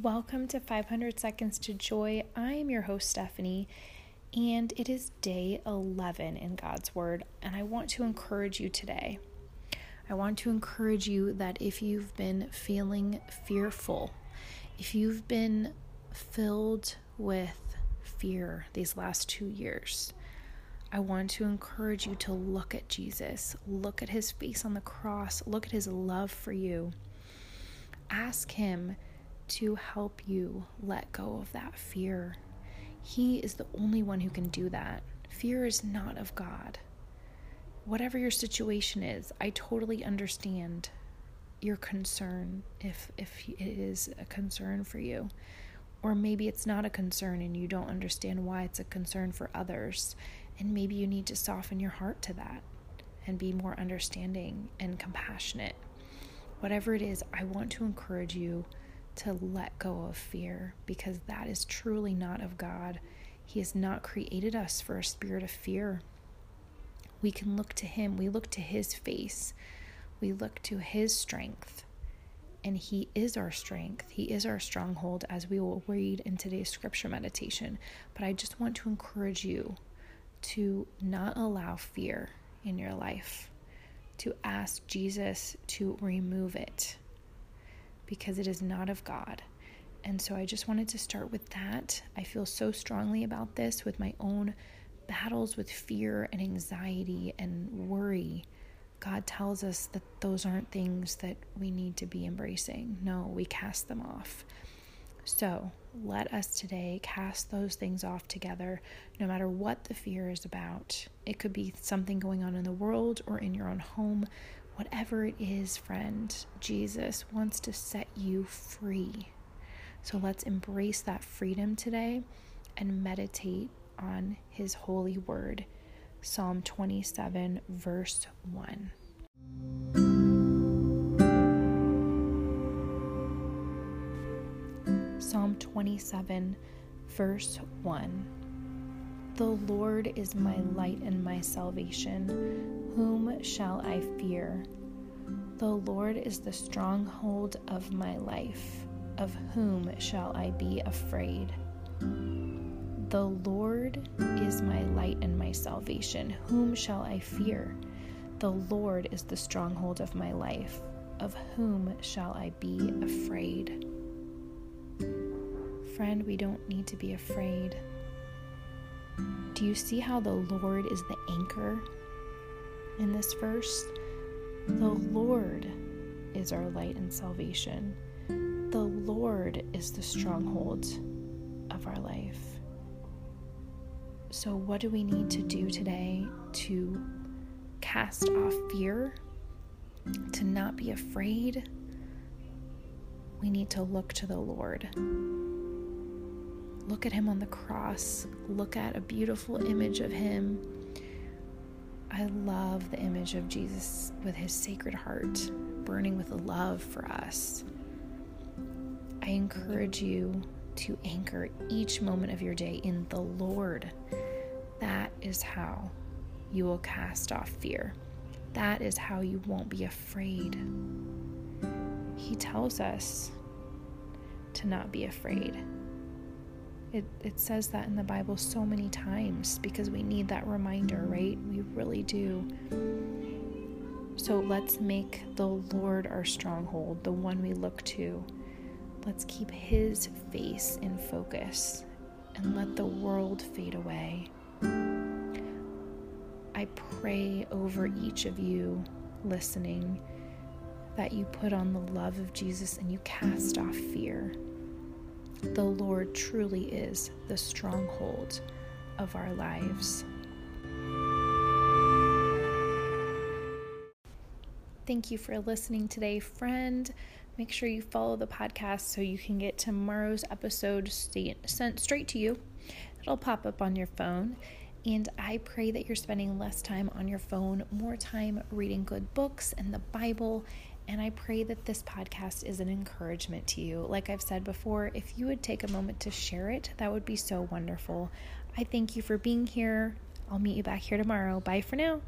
Welcome to 500 Seconds to Joy. I am your host, Stephanie, and it is day 11 in God's Word. And I want to encourage you today. I want to encourage you that if you've been feeling fearful, if you've been filled with fear these last two years, I want to encourage you to look at Jesus, look at his face on the cross, look at his love for you. Ask him to help you let go of that fear. He is the only one who can do that. Fear is not of God. Whatever your situation is, I totally understand your concern if if it is a concern for you. Or maybe it's not a concern and you don't understand why it's a concern for others. And maybe you need to soften your heart to that and be more understanding and compassionate. Whatever it is, I want to encourage you to let go of fear because that is truly not of God. He has not created us for a spirit of fear. We can look to Him, we look to His face, we look to His strength. And He is our strength. He is our stronghold, as we will read in today's scripture meditation. But I just want to encourage you to not allow fear in your life, to ask Jesus to remove it because it is not of God. And so I just wanted to start with that. I feel so strongly about this with my own battles with fear and anxiety and worry. God tells us that those aren't things that we need to be embracing. No, we cast them off. So let us today cast those things off together, no matter what the fear is about. It could be something going on in the world or in your own home. Whatever it is, friend, Jesus wants to set you free. So let's embrace that freedom today and meditate on his holy word. Psalm 27, verse 1. Psalm 27, verse 1. The Lord is my light and my salvation. Whom shall I fear? The Lord is the stronghold of my life. Of whom shall I be afraid? The Lord is my light and my salvation. Whom shall I fear? The Lord is the stronghold of my life. Of whom shall I be afraid? Friend, we don't need to be afraid. Do you see how the Lord is the anchor in this verse? The Lord is our light and salvation. The Lord is the stronghold of our life. So, what do we need to do today to cast off fear, to not be afraid? We need to look to the Lord. Look at him on the cross. Look at a beautiful image of him. I love the image of Jesus with his sacred heart burning with love for us. I encourage you to anchor each moment of your day in the Lord. That is how you will cast off fear. That is how you won't be afraid. He tells us to not be afraid. It, it says that in the Bible so many times because we need that reminder, right? We really do. So let's make the Lord our stronghold, the one we look to. Let's keep His face in focus and let the world fade away. I pray over each of you listening that you put on the love of Jesus and you cast off fear the Lord truly is the stronghold of our lives. Thank you for listening today, friend. Make sure you follow the podcast so you can get tomorrow's episode sent straight to you. It'll pop up on your phone. And I pray that you're spending less time on your phone, more time reading good books and the Bible and I pray that this podcast is an encouragement to you. Like I've said before, if you would take a moment to share it, that would be so wonderful. I thank you for being here. I'll meet you back here tomorrow. Bye for now.